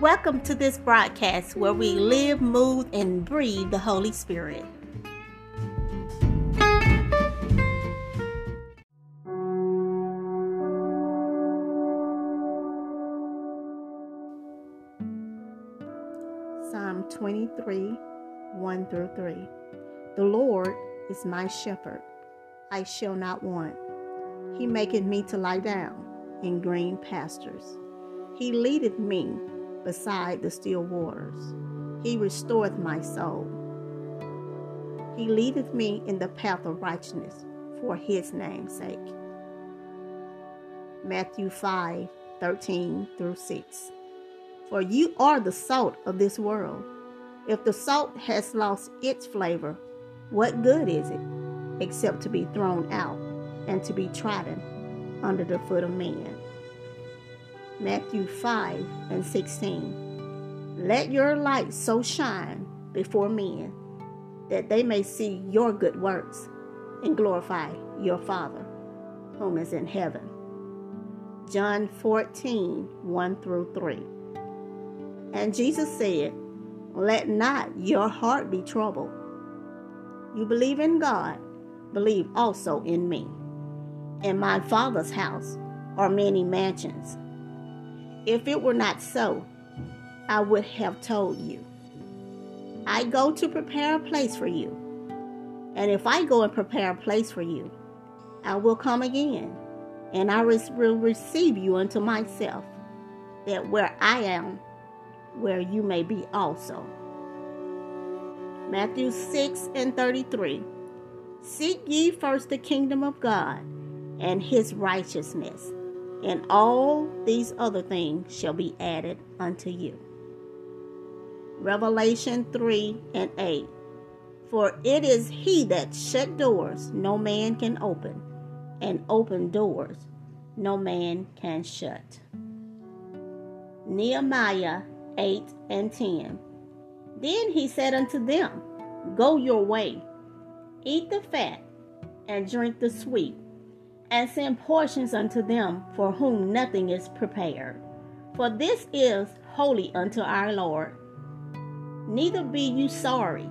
Welcome to this broadcast where we live, move, and breathe the Holy Spirit. Psalm 23 1 through 3. The Lord is my shepherd, I shall not want. He maketh me to lie down in green pastures. He leadeth me beside the still waters. He restoreth my soul. He leadeth me in the path of righteousness for his name's sake. Matthew 5 13 through 6. For you are the salt of this world. If the salt has lost its flavor, what good is it except to be thrown out and to be trodden under the foot of man? Matthew 5 and 16. Let your light so shine before men that they may see your good works and glorify your Father whom is in heaven. John 14 1 through 3. And Jesus said, Let not your heart be troubled. You believe in God, believe also in me. In my Father's house are many mansions. If it were not so, I would have told you. I go to prepare a place for you. And if I go and prepare a place for you, I will come again, and I will receive you unto myself, that where I am, where you may be also. Matthew 6 and 33. Seek ye first the kingdom of God and his righteousness and all these other things shall be added unto you. Revelation 3 and 8. For it is he that shut doors no man can open, and open doors no man can shut. Nehemiah 8 and 10. Then he said unto them, Go your way, eat the fat, and drink the sweet and send portions unto them for whom nothing is prepared. For this is holy unto our Lord. Neither be you sorry,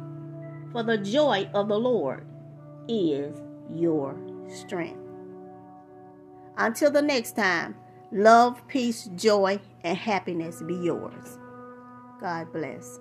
for the joy of the Lord is your strength. Until the next time, love, peace, joy, and happiness be yours. God bless.